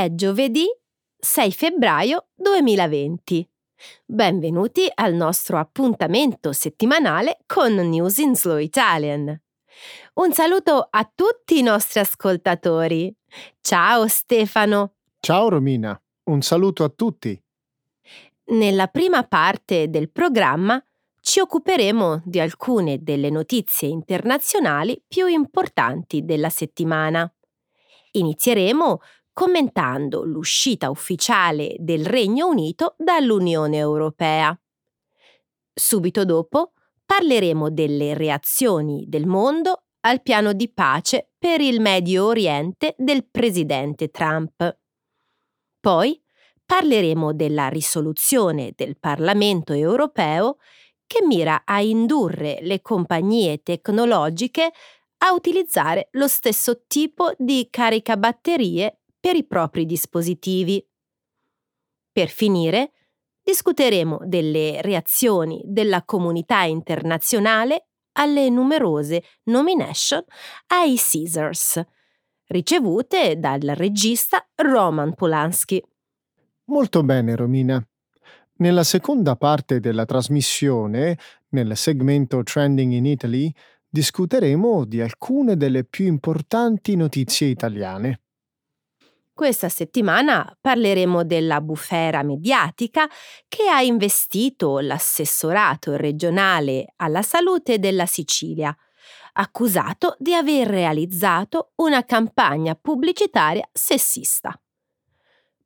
È giovedì 6 febbraio 2020. Benvenuti al nostro appuntamento settimanale con News in Slow Italian. Un saluto a tutti i nostri ascoltatori. Ciao Stefano. Ciao Romina, un saluto a tutti. Nella prima parte del programma ci occuperemo di alcune delle notizie internazionali più importanti della settimana. Inizieremo commentando l'uscita ufficiale del Regno Unito dall'Unione Europea. Subito dopo parleremo delle reazioni del mondo al piano di pace per il Medio Oriente del presidente Trump. Poi parleremo della risoluzione del Parlamento europeo che mira a indurre le compagnie tecnologiche a utilizzare lo stesso tipo di caricabatterie per i propri dispositivi. Per finire, discuteremo delle reazioni della comunità internazionale alle numerose nomination ai Caesars, ricevute dal regista Roman Polanski. Molto bene, Romina. Nella seconda parte della trasmissione, nel segmento Trending in Italy, discuteremo di alcune delle più importanti notizie italiane. Questa settimana parleremo della bufera mediatica che ha investito l'assessorato regionale alla salute della Sicilia, accusato di aver realizzato una campagna pubblicitaria sessista.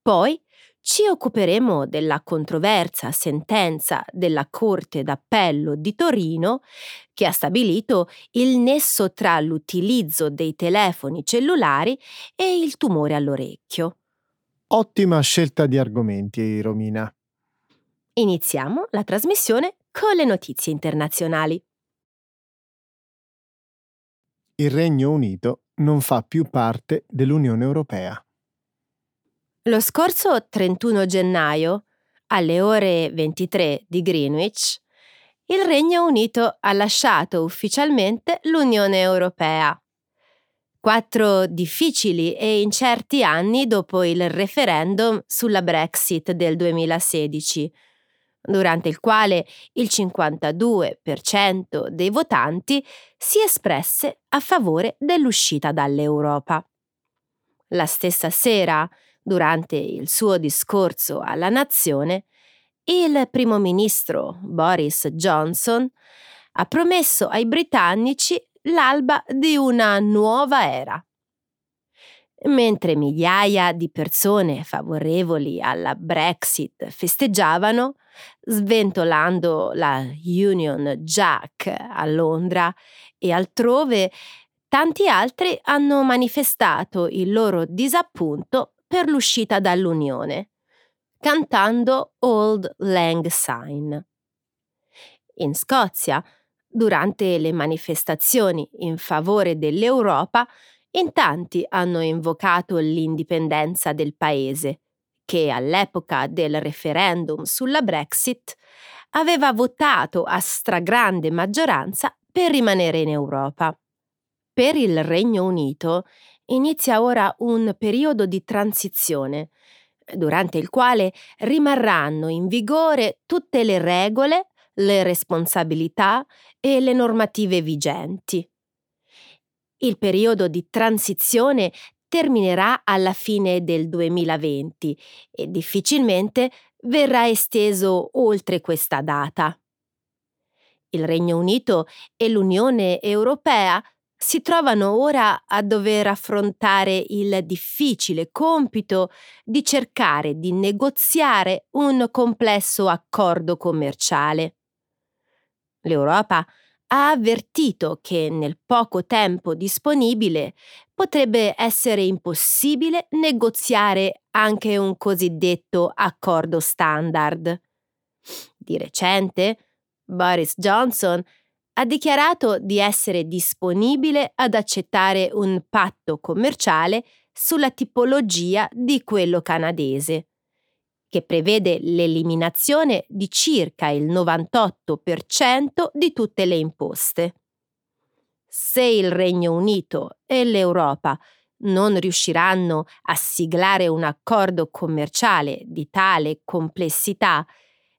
Poi ci occuperemo della controversa sentenza della Corte d'Appello di Torino che ha stabilito il nesso tra l'utilizzo dei telefoni cellulari e il tumore all'orecchio. Ottima scelta di argomenti, Romina. Iniziamo la trasmissione con le notizie internazionali. Il Regno Unito non fa più parte dell'Unione Europea. Lo scorso 31 gennaio, alle ore 23 di Greenwich, il Regno Unito ha lasciato ufficialmente l'Unione Europea. Quattro difficili e incerti anni dopo il referendum sulla Brexit del 2016, durante il quale il 52% dei votanti si espresse a favore dell'uscita dall'Europa. La stessa sera, durante il suo discorso alla nazione, il primo ministro Boris Johnson ha promesso ai britannici l'alba di una nuova era. Mentre migliaia di persone favorevoli alla Brexit festeggiavano, sventolando la Union Jack a Londra e altrove, tanti altri hanno manifestato il loro disappunto per l'uscita dall'Unione, cantando Old Lang Syne. In Scozia, durante le manifestazioni in favore dell'Europa, in tanti hanno invocato l'indipendenza del paese, che all'epoca del referendum sulla Brexit aveva votato a stragrande maggioranza per rimanere in Europa. Per il Regno Unito inizia ora un periodo di transizione, durante il quale rimarranno in vigore tutte le regole, le responsabilità e le normative vigenti. Il periodo di transizione terminerà alla fine del 2020 e difficilmente verrà esteso oltre questa data. Il Regno Unito e l'Unione Europea si trovano ora a dover affrontare il difficile compito di cercare di negoziare un complesso accordo commerciale. L'Europa ha avvertito che nel poco tempo disponibile potrebbe essere impossibile negoziare anche un cosiddetto accordo standard. Di recente, Boris Johnson ha dichiarato di essere disponibile ad accettare un patto commerciale sulla tipologia di quello canadese, che prevede l'eliminazione di circa il 98% di tutte le imposte. Se il Regno Unito e l'Europa non riusciranno a siglare un accordo commerciale di tale complessità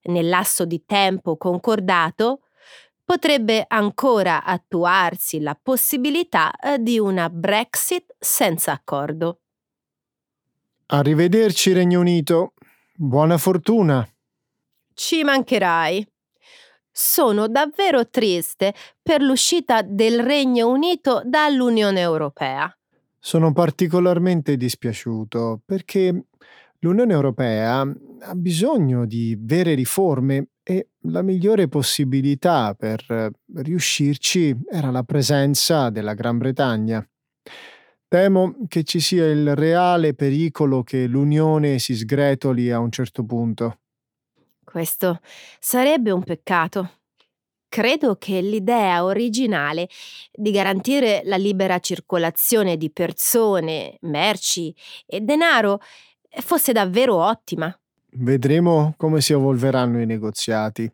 nel lasso di tempo concordato, potrebbe ancora attuarsi la possibilità eh, di una Brexit senza accordo. Arrivederci Regno Unito. Buona fortuna. Ci mancherai. Sono davvero triste per l'uscita del Regno Unito dall'Unione Europea. Sono particolarmente dispiaciuto perché l'Unione Europea ha bisogno di vere riforme e la migliore possibilità per riuscirci era la presenza della Gran Bretagna. Temo che ci sia il reale pericolo che l'Unione si sgretoli a un certo punto. Questo sarebbe un peccato. Credo che l'idea originale di garantire la libera circolazione di persone, merci e denaro fosse davvero ottima. Vedremo come si evolveranno i negoziati.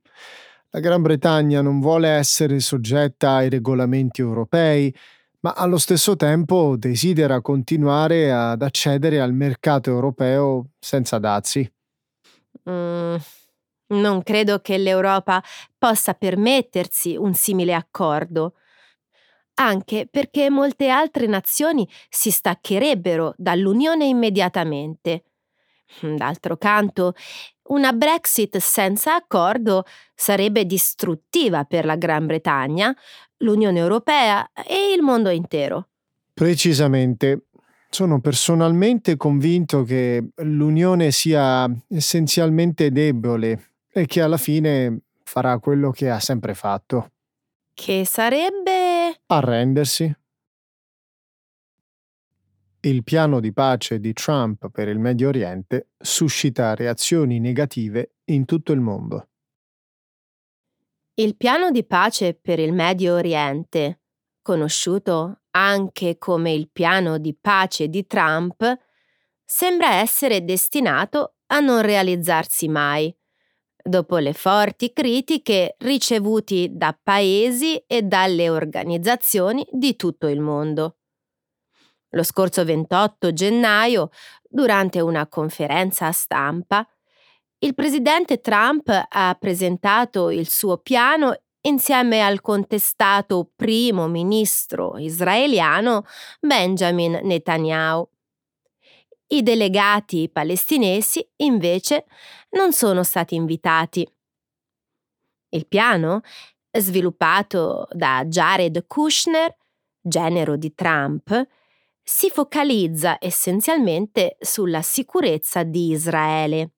La Gran Bretagna non vuole essere soggetta ai regolamenti europei, ma allo stesso tempo desidera continuare ad accedere al mercato europeo senza dazi. Mm, non credo che l'Europa possa permettersi un simile accordo, anche perché molte altre nazioni si staccherebbero dall'Unione immediatamente. D'altro canto, una Brexit senza accordo sarebbe distruttiva per la Gran Bretagna, l'Unione Europea e il mondo intero. Precisamente. Sono personalmente convinto che l'Unione sia essenzialmente debole e che alla fine farà quello che ha sempre fatto. Che sarebbe... Arrendersi. Il piano di pace di Trump per il Medio Oriente suscita reazioni negative in tutto il mondo. Il piano di pace per il Medio Oriente, conosciuto anche come il piano di pace di Trump, sembra essere destinato a non realizzarsi mai, dopo le forti critiche ricevuti da paesi e dalle organizzazioni di tutto il mondo. Lo scorso 28 gennaio, durante una conferenza stampa, il presidente Trump ha presentato il suo piano insieme al contestato primo ministro israeliano Benjamin Netanyahu. I delegati palestinesi, invece, non sono stati invitati. Il piano, sviluppato da Jared Kushner, genero di Trump, si focalizza essenzialmente sulla sicurezza di Israele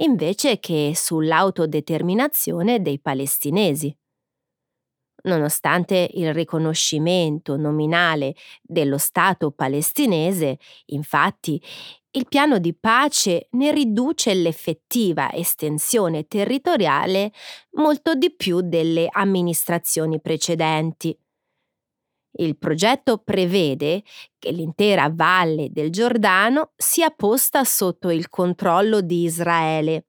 invece che sull'autodeterminazione dei palestinesi. Nonostante il riconoscimento nominale dello Stato palestinese, infatti, il piano di pace ne riduce l'effettiva estensione territoriale molto di più delle amministrazioni precedenti. Il progetto prevede che l'intera valle del Giordano sia posta sotto il controllo di Israele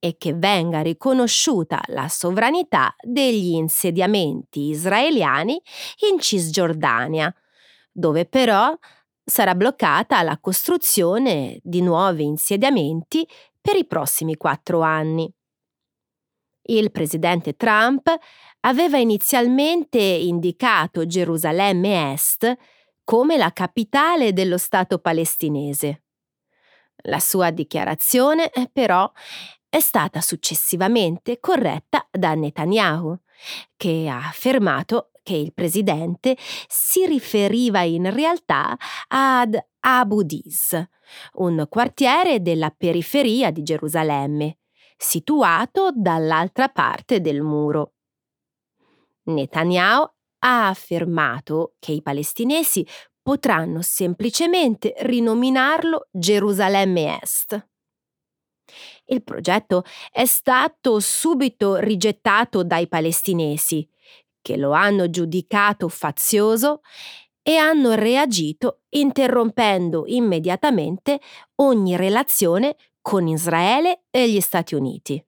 e che venga riconosciuta la sovranità degli insediamenti israeliani in Cisgiordania, dove però sarà bloccata la costruzione di nuovi insediamenti per i prossimi quattro anni. Il presidente Trump aveva inizialmente indicato Gerusalemme Est come la capitale dello Stato palestinese. La sua dichiarazione, però, è stata successivamente corretta da Netanyahu, che ha affermato che il presidente si riferiva in realtà ad Abu Dis, un quartiere della periferia di Gerusalemme, situato dall'altra parte del muro. Netanyahu ha affermato che i palestinesi potranno semplicemente rinominarlo Gerusalemme Est. Il progetto è stato subito rigettato dai palestinesi, che lo hanno giudicato fazioso e hanno reagito interrompendo immediatamente ogni relazione con Israele e gli Stati Uniti.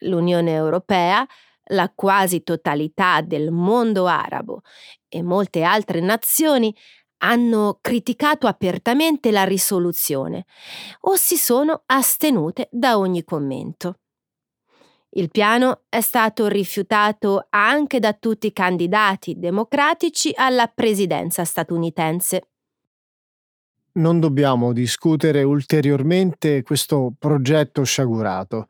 L'Unione Europea la quasi totalità del mondo arabo e molte altre nazioni hanno criticato apertamente la risoluzione o si sono astenute da ogni commento. Il piano è stato rifiutato anche da tutti i candidati democratici alla presidenza statunitense. Non dobbiamo discutere ulteriormente questo progetto sciagurato.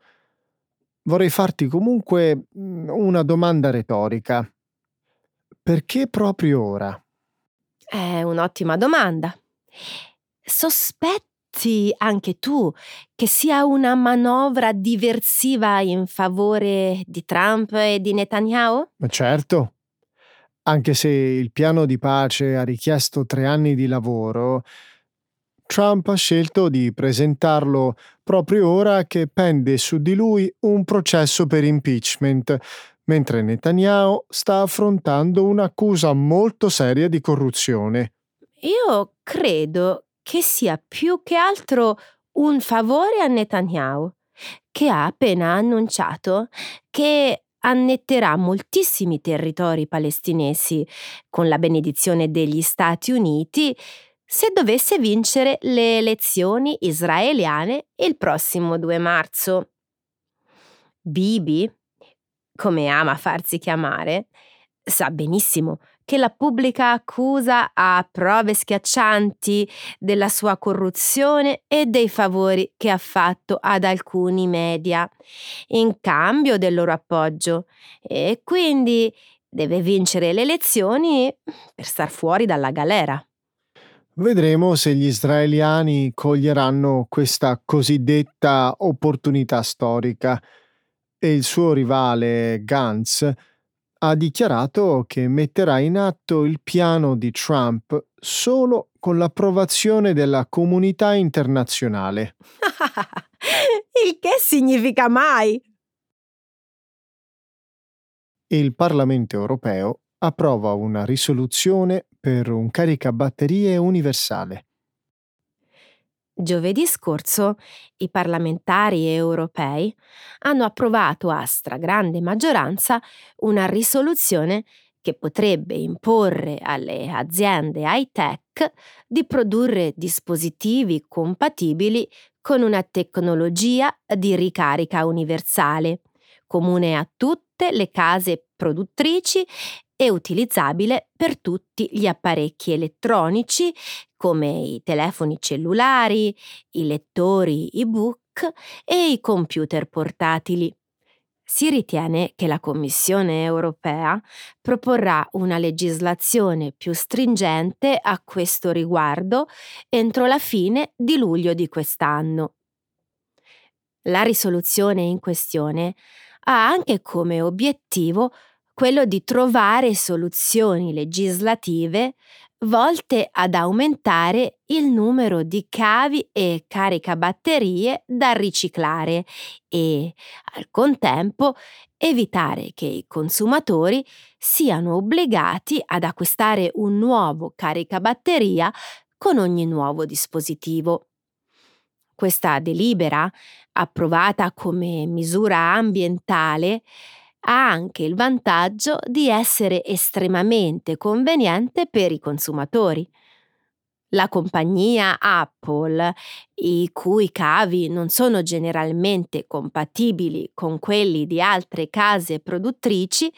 Vorrei farti comunque mm, una domanda retorica. Perché proprio ora? È un'ottima domanda. Sospetti anche tu che sia una manovra diversiva in favore di Trump e di Netanyahu? Ma certo. Anche se il piano di pace ha richiesto tre anni di lavoro, Trump ha scelto di presentarlo proprio ora che pende su di lui un processo per impeachment, mentre Netanyahu sta affrontando un'accusa molto seria di corruzione. Io credo che sia più che altro un favore a Netanyahu, che ha appena annunciato che annetterà moltissimi territori palestinesi con la benedizione degli Stati Uniti se dovesse vincere le elezioni israeliane il prossimo 2 marzo. Bibi, come ama farsi chiamare, sa benissimo che la pubblica accusa ha prove schiaccianti della sua corruzione e dei favori che ha fatto ad alcuni media in cambio del loro appoggio e quindi deve vincere le elezioni per star fuori dalla galera. Vedremo se gli israeliani coglieranno questa cosiddetta opportunità storica e il suo rivale Gantz ha dichiarato che metterà in atto il piano di Trump solo con l'approvazione della comunità internazionale. il che significa mai? Il Parlamento europeo approva una risoluzione per un caricabatterie universale. Giovedì scorso i parlamentari europei hanno approvato a stragrande maggioranza una risoluzione che potrebbe imporre alle aziende high-tech di produrre dispositivi compatibili con una tecnologia di ricarica universale, comune a tutte le case produttrici e utilizzabile per tutti gli apparecchi elettronici come i telefoni cellulari, i lettori ebook e i computer portatili. Si ritiene che la Commissione europea proporrà una legislazione più stringente a questo riguardo entro la fine di luglio di quest'anno. La risoluzione in questione ha anche come obiettivo quello di trovare soluzioni legislative volte ad aumentare il numero di cavi e caricabatterie da riciclare e, al contempo, evitare che i consumatori siano obbligati ad acquistare un nuovo caricabatteria con ogni nuovo dispositivo. Questa delibera, approvata come misura ambientale, ha anche il vantaggio di essere estremamente conveniente per i consumatori. La compagnia Apple, i cui cavi non sono generalmente compatibili con quelli di altre case produttrici,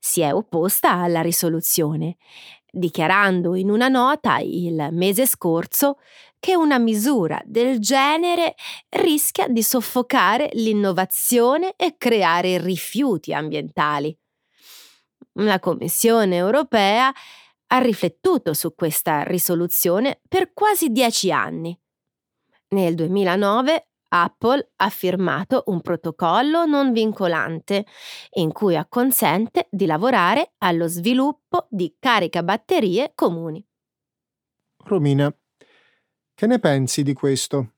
si è opposta alla risoluzione, dichiarando in una nota il mese scorso che una misura del genere rischia di soffocare l'innovazione e creare rifiuti ambientali. La Commissione europea ha riflettuto su questa risoluzione per quasi dieci anni. Nel 2009 Apple ha firmato un protocollo non vincolante in cui acconsente di lavorare allo sviluppo di caricabatterie comuni. Romina, che ne pensi di questo?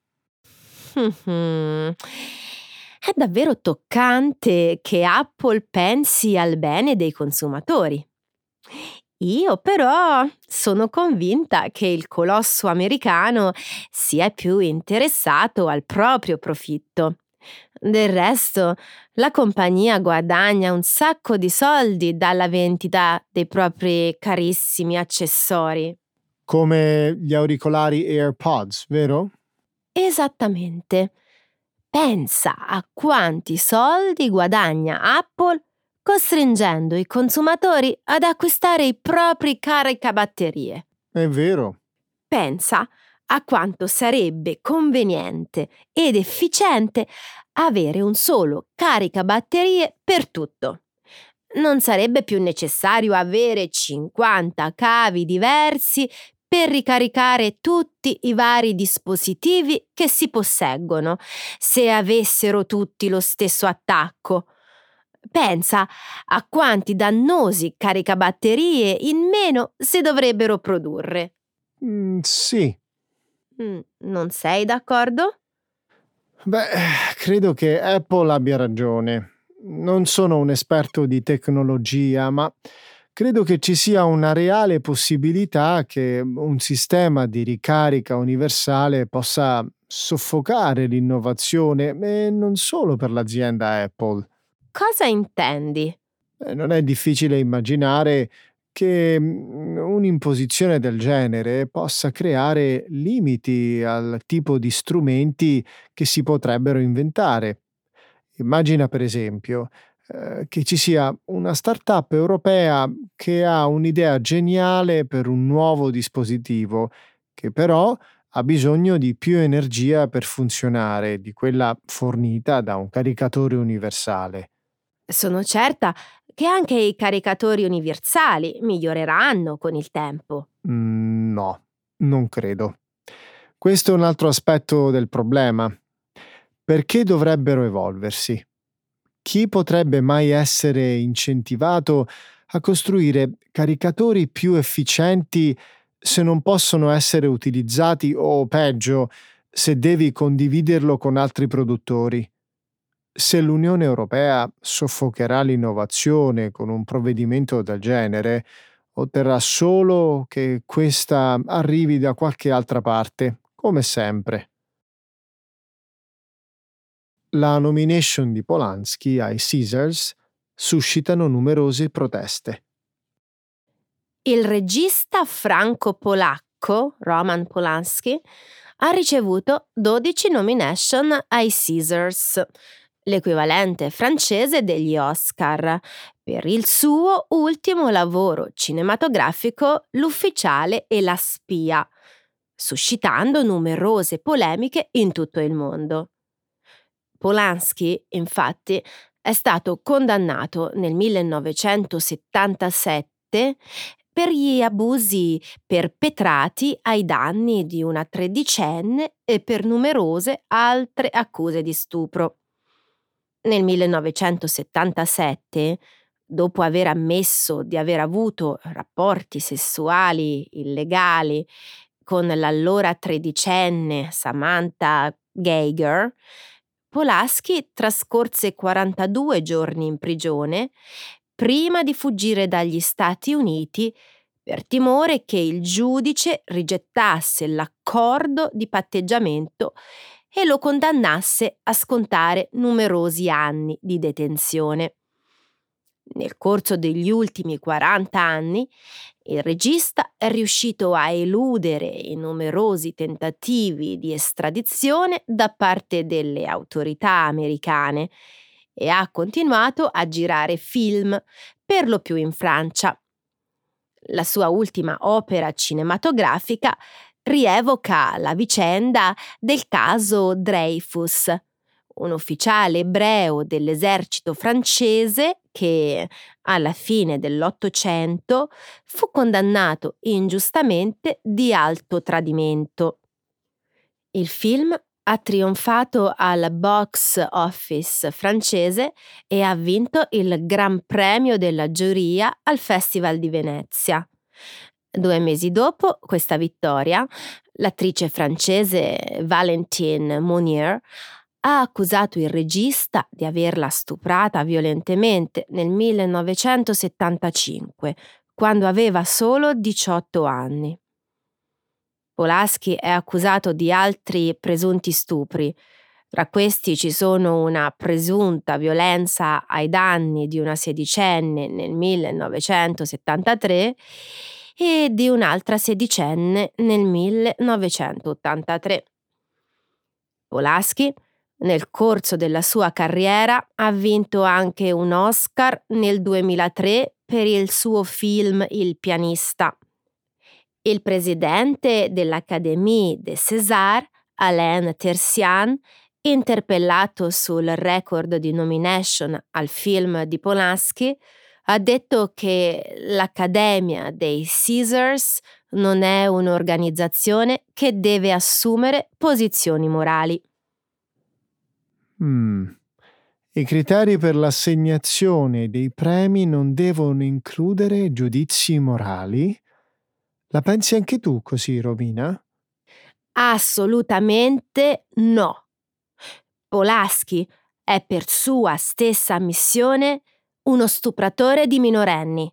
È davvero toccante che Apple pensi al bene dei consumatori. Io però sono convinta che il colosso americano sia più interessato al proprio profitto. Del resto, la compagnia guadagna un sacco di soldi dalla vendita dei propri carissimi accessori. Come gli auricolari AirPods, vero? Esattamente. Pensa a quanti soldi guadagna Apple costringendo i consumatori ad acquistare i propri caricabatterie. È vero. Pensa a quanto sarebbe conveniente ed efficiente avere un solo caricabatterie per tutto. Non sarebbe più necessario avere 50 cavi diversi per ricaricare tutti i vari dispositivi che si posseggono, se avessero tutti lo stesso attacco. Pensa a quanti dannosi caricabatterie in meno si dovrebbero produrre. Mm, sì. Mm, non sei d'accordo? Beh, credo che Apple abbia ragione. Non sono un esperto di tecnologia, ma credo che ci sia una reale possibilità che un sistema di ricarica universale possa soffocare l'innovazione, e non solo per l'azienda Apple. Cosa intendi? Eh, non è difficile immaginare che mm, un'imposizione del genere possa creare limiti al tipo di strumenti che si potrebbero inventare. Immagina per esempio eh, che ci sia una startup europea che ha un'idea geniale per un nuovo dispositivo, che però ha bisogno di più energia per funzionare di quella fornita da un caricatore universale. Sono certa che anche i caricatori universali miglioreranno con il tempo. Mm, no, non credo. Questo è un altro aspetto del problema. Perché dovrebbero evolversi? Chi potrebbe mai essere incentivato a costruire caricatori più efficienti se non possono essere utilizzati o peggio, se devi condividerlo con altri produttori? Se l'Unione Europea soffocherà l'innovazione con un provvedimento del genere, otterrà solo che questa arrivi da qualche altra parte, come sempre. La nomination di Polanski ai Caesars suscitano numerose proteste. Il regista franco-polacco Roman Polanski ha ricevuto 12 nomination ai Caesars, l'equivalente francese degli Oscar, per il suo ultimo lavoro cinematografico L'ufficiale e la spia, suscitando numerose polemiche in tutto il mondo. Polanski, infatti, è stato condannato nel 1977 per gli abusi perpetrati ai danni di una tredicenne e per numerose altre accuse di stupro. Nel 1977, dopo aver ammesso di aver avuto rapporti sessuali illegali con l'allora tredicenne Samantha Geiger, Polaski trascorse 42 giorni in prigione prima di fuggire dagli Stati Uniti per timore che il giudice rigettasse l'accordo di patteggiamento e lo condannasse a scontare numerosi anni di detenzione. Nel corso degli ultimi 40 anni, il regista è riuscito a eludere i numerosi tentativi di estradizione da parte delle autorità americane e ha continuato a girare film, per lo più in Francia. La sua ultima opera cinematografica rievoca la vicenda del caso Dreyfus, un ufficiale ebreo dell'esercito francese che, alla fine dell'Ottocento, fu condannato ingiustamente di alto tradimento. Il film ha trionfato al box office francese e ha vinto il Gran Premio della giuria al Festival di Venezia. Due mesi dopo questa vittoria, l'attrice francese Valentine Monnier ha accusato il regista di averla stuprata violentemente nel 1975, quando aveva solo 18 anni. Polaschi è accusato di altri presunti stupri. Tra questi ci sono una presunta violenza ai danni di una sedicenne nel 1973 e di un'altra sedicenne nel 1983. Polaschi, nel corso della sua carriera, ha vinto anche un Oscar nel 2003 per il suo film Il pianista. Il presidente dell'Académie des César, Alain Tersian, interpellato sul record di nomination al film di Polanski, ha detto che l'Accademia dei Caesars non è un'organizzazione che deve assumere posizioni morali. Mm. I criteri per l'assegnazione dei premi non devono includere giudizi morali? La pensi anche tu così, Romina? Assolutamente no. Polaschi è per sua stessa ammissione uno stupratore di minorenni.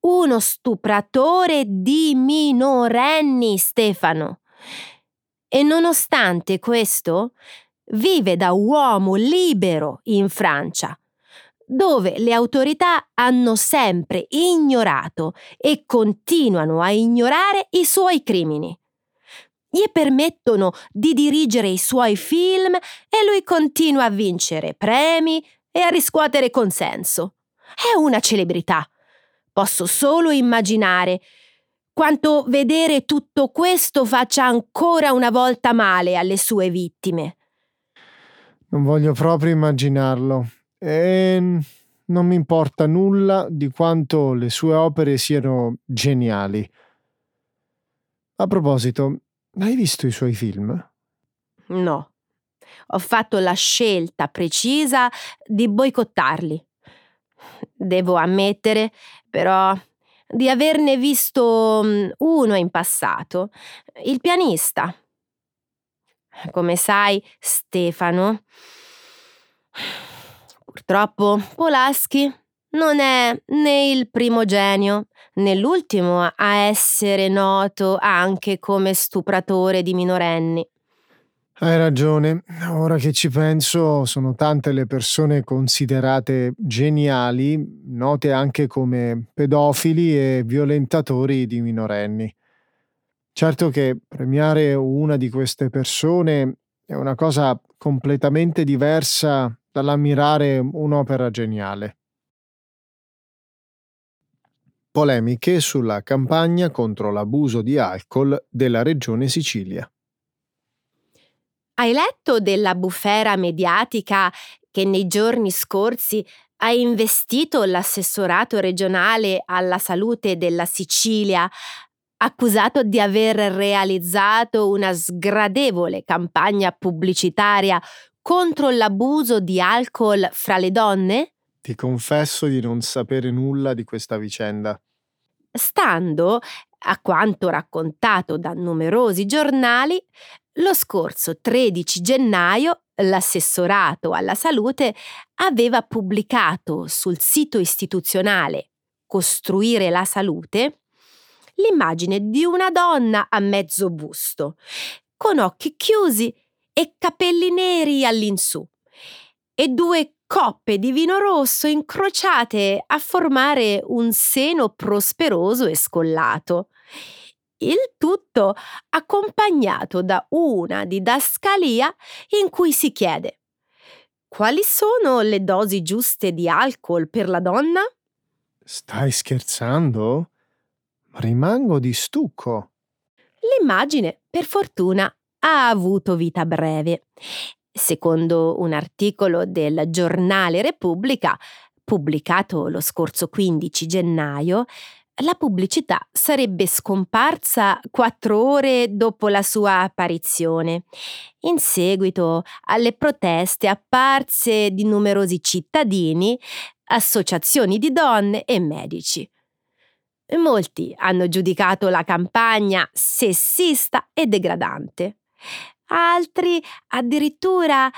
Uno stupratore di minorenni, Stefano. E nonostante questo, vive da uomo libero in Francia, dove le autorità hanno sempre ignorato e continuano a ignorare i suoi crimini gli permettono di dirigere i suoi film e lui continua a vincere premi e a riscuotere consenso. È una celebrità. Posso solo immaginare quanto vedere tutto questo faccia ancora una volta male alle sue vittime. Non voglio proprio immaginarlo. E non mi importa nulla di quanto le sue opere siano geniali. A proposito, hai visto i suoi film? No. Ho fatto la scelta precisa di boicottarli. Devo ammettere, però, di averne visto mm, uno in passato, il pianista. Come sai, Stefano, purtroppo Polaschi non è né il primo genio né l'ultimo a essere noto anche come stupratore di minorenni. Hai ragione, ora che ci penso sono tante le persone considerate geniali, note anche come pedofili e violentatori di minorenni. Certo che premiare una di queste persone è una cosa completamente diversa dall'ammirare un'opera geniale. Polemiche sulla campagna contro l'abuso di alcol della regione Sicilia. Hai letto della bufera mediatica che nei giorni scorsi ha investito l'assessorato regionale alla salute della Sicilia, accusato di aver realizzato una sgradevole campagna pubblicitaria contro l'abuso di alcol fra le donne? Ti confesso di non sapere nulla di questa vicenda. Stando a quanto raccontato da numerosi giornali, lo scorso 13 gennaio l'assessorato alla salute aveva pubblicato sul sito istituzionale Costruire la salute l'immagine di una donna a mezzo busto, con occhi chiusi e capelli neri all'insù, e due coppe di vino rosso incrociate a formare un seno prosperoso e scollato. Il tutto accompagnato da una didascalia in cui si chiede quali sono le dosi giuste di alcol per la donna? Stai scherzando? Rimango di stucco. L'immagine, per fortuna, ha avuto vita breve Secondo un articolo del giornale Repubblica, pubblicato lo scorso 15 gennaio, la pubblicità sarebbe scomparsa quattro ore dopo la sua apparizione, in seguito alle proteste apparse di numerosi cittadini, associazioni di donne e medici. Molti hanno giudicato la campagna sessista e degradante. Altri addirittura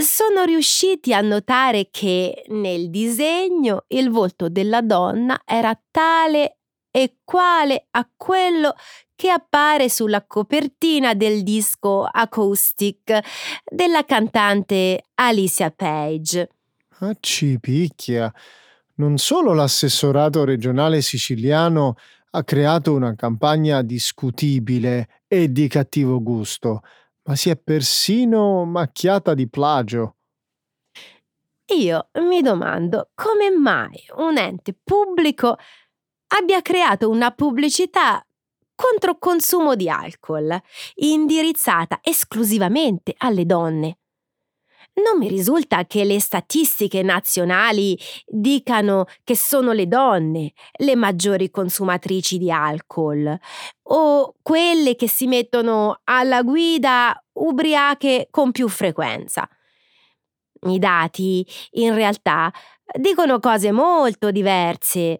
sono riusciti a notare che nel disegno il volto della donna era tale e quale a quello che appare sulla copertina del disco Acoustic della cantante Alicia Page. Ah, ci picchia. Non solo l'assessorato regionale siciliano ha creato una campagna discutibile e di cattivo gusto, ma si è persino macchiata di plagio. Io mi domando come mai un ente pubblico abbia creato una pubblicità contro consumo di alcol, indirizzata esclusivamente alle donne. Non mi risulta che le statistiche nazionali dicano che sono le donne le maggiori consumatrici di alcol o quelle che si mettono alla guida ubriache con più frequenza. I dati, in realtà, dicono cose molto diverse.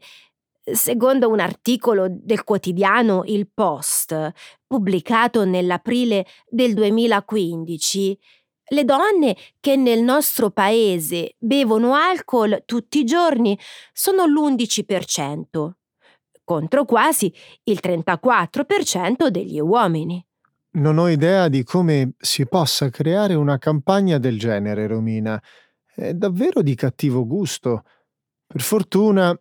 Secondo un articolo del quotidiano Il Post, pubblicato nell'aprile del 2015, le donne che nel nostro paese bevono alcol tutti i giorni sono l'11%, contro quasi il 34% degli uomini. Non ho idea di come si possa creare una campagna del genere, Romina. È davvero di cattivo gusto. Per fortuna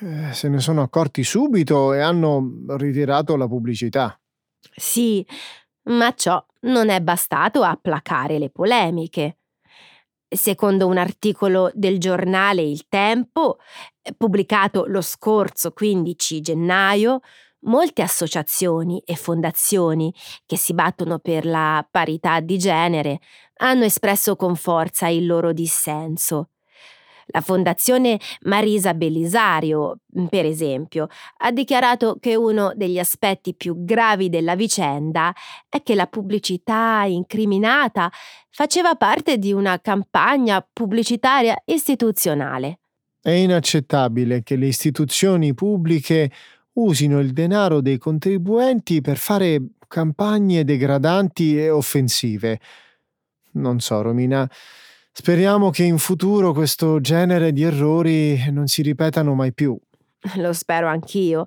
eh, se ne sono accorti subito e hanno ritirato la pubblicità. Sì, ma ciò non è bastato a placare le polemiche. Secondo un articolo del giornale Il Tempo, eh, pubblicato lo scorso 15 gennaio, molte associazioni e fondazioni che si battono per la parità di genere hanno espresso con forza il loro dissenso la Fondazione Marisa Bellisario, mm, per esempio, ha dichiarato che uno degli aspetti più gravi della vicenda è che la pubblicità incriminata faceva parte di una campagna pubblicitaria istituzionale. È inaccettabile che le istituzioni pubbliche usino il denaro dei contribuenti per fare campagne degradanti e offensive. Non so, Romina, Speriamo che in futuro questo genere di errori non si ripetano mai più. Lo spero anch'io.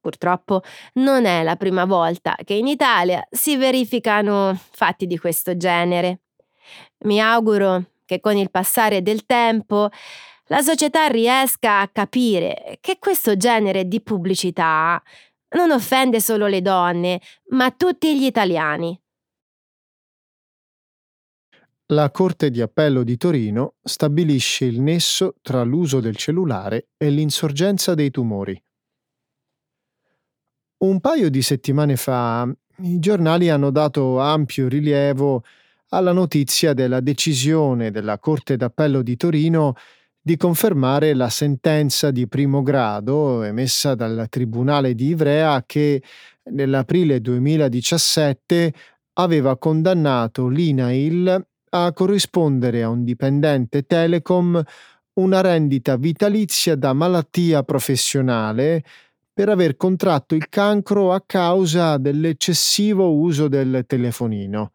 Purtroppo non è la prima volta che in Italia si verificano fatti di questo genere. Mi auguro che con il passare del tempo la società riesca a capire che questo genere di pubblicità non offende solo le donne, ma tutti gli italiani. La Corte di Appello di Torino stabilisce il nesso tra l'uso del cellulare e l'insorgenza dei tumori. Un paio di settimane fa i giornali hanno dato ampio rilievo alla notizia della decisione della Corte d'Appello di Torino di confermare la sentenza di primo grado emessa dal Tribunale di Ivrea che nell'aprile 2017 aveva condannato l'INAIL a corrispondere a un dipendente Telecom una rendita vitalizia da malattia professionale per aver contratto il cancro a causa dell'eccessivo uso del telefonino.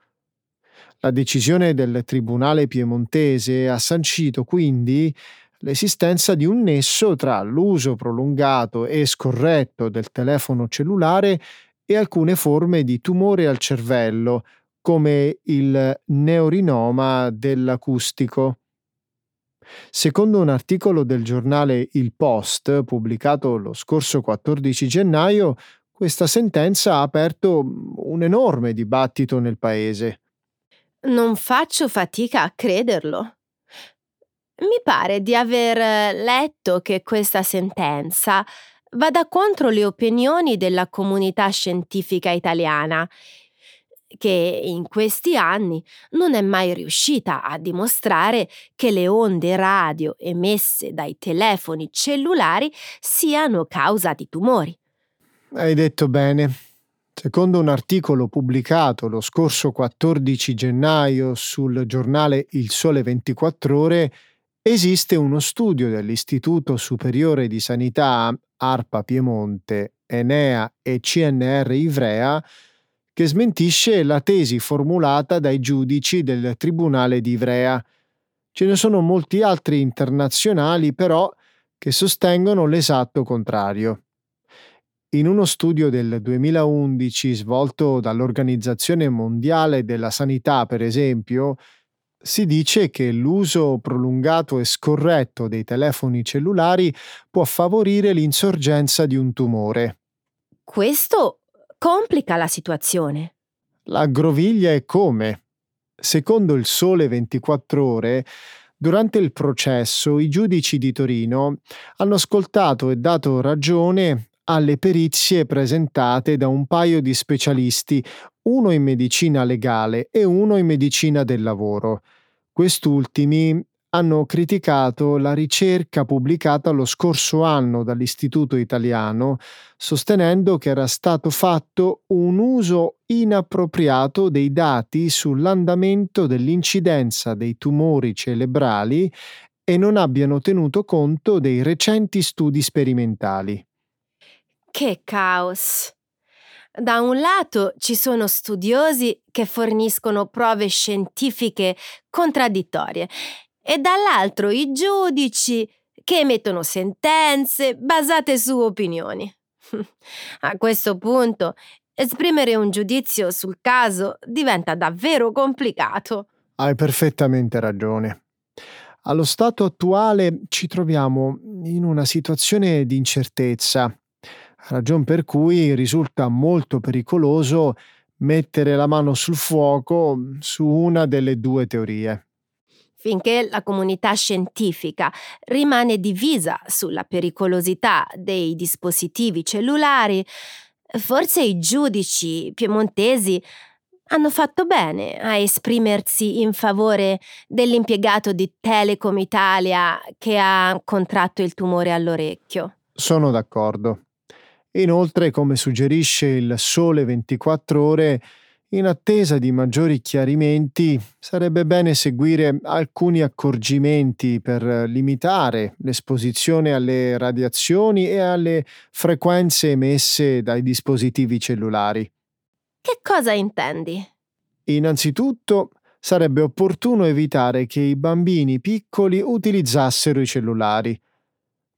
La decisione del Tribunale piemontese ha sancito quindi l'esistenza di un nesso tra l'uso prolungato e scorretto del telefono cellulare e alcune forme di tumore al cervello, come il neorinoma dell'acustico. Secondo un articolo del giornale Il Post, pubblicato lo scorso 14 gennaio, questa sentenza ha aperto un enorme dibattito nel paese. Non faccio fatica a crederlo. Mi pare di aver letto che questa sentenza vada contro le opinioni della comunità scientifica italiana che in questi anni non è mai riuscita a dimostrare che le onde radio emesse dai telefoni cellulari siano causa di tumori. Hai detto bene. Secondo un articolo pubblicato lo scorso 14 gennaio sul giornale Il Sole 24 ore, esiste uno studio dell'Istituto Superiore di Sanità ARPA Piemonte, Enea e CNR Ivrea che smentisce la tesi formulata dai giudici del Tribunale di Ivrea. Ce ne sono molti altri internazionali però che sostengono l'esatto contrario. In uno studio del 2011 svolto dall'Organizzazione Mondiale della Sanità, per esempio, Si dice che l'uso prolungato e scorretto dei telefoni cellulari può favorire l'insorgenza di un tumore. Questo complica la situazione. La groviglia è come? Secondo il Sole 24 ore, durante il processo i giudici di Torino hanno ascoltato e dato ragione alle perizie presentate da un paio di specialisti, uno in medicina legale e uno in medicina del lavoro. Quest'ultimi hanno criticato la ricerca pubblicata lo scorso anno dall'Istituto italiano, sostenendo che era stato fatto un uso inappropriato dei dati sull'andamento dell'incidenza dei tumori cerebrali e non abbiano tenuto conto dei recenti studi sperimentali. Che caos! Da un lato ci sono studiosi che forniscono prove scientifiche contraddittorie e dall'altro i giudici che emettono sentenze basate su opinioni. A questo punto, esprimere un giudizio sul caso diventa davvero complicato. Hai perfettamente ragione. Allo stato attuale ci troviamo in una situazione di incertezza, ragion per cui risulta molto pericoloso mettere la mano sul fuoco su una delle due teorie finché la comunità scientifica rimane divisa sulla pericolosità dei dispositivi cellulari, forse i giudici piemontesi hanno fatto bene a esprimersi in favore dell'impiegato di Telecom Italia che ha contratto il tumore all'orecchio. Sono d'accordo. Inoltre, come suggerisce il Sole 24 ore, in attesa di maggiori chiarimenti, sarebbe bene seguire alcuni accorgimenti per limitare l'esposizione alle radiazioni e alle frequenze emesse dai dispositivi cellulari. Che cosa intendi? Innanzitutto, sarebbe opportuno evitare che i bambini piccoli utilizzassero i cellulari.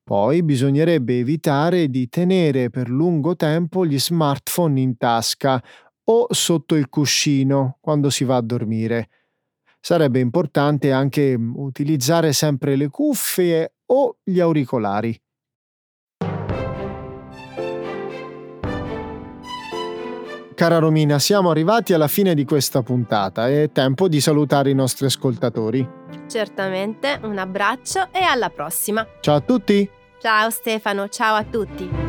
Poi bisognerebbe evitare di tenere per lungo tempo gli smartphone in tasca o sotto il cuscino quando si va a dormire. Sarebbe importante anche mm, utilizzare sempre le cuffie o gli auricolari. Cara Romina, siamo arrivati alla fine di questa puntata. È tempo di salutare i nostri ascoltatori. Certamente, un abbraccio e alla prossima. Ciao a tutti! Ciao Stefano, ciao a tutti!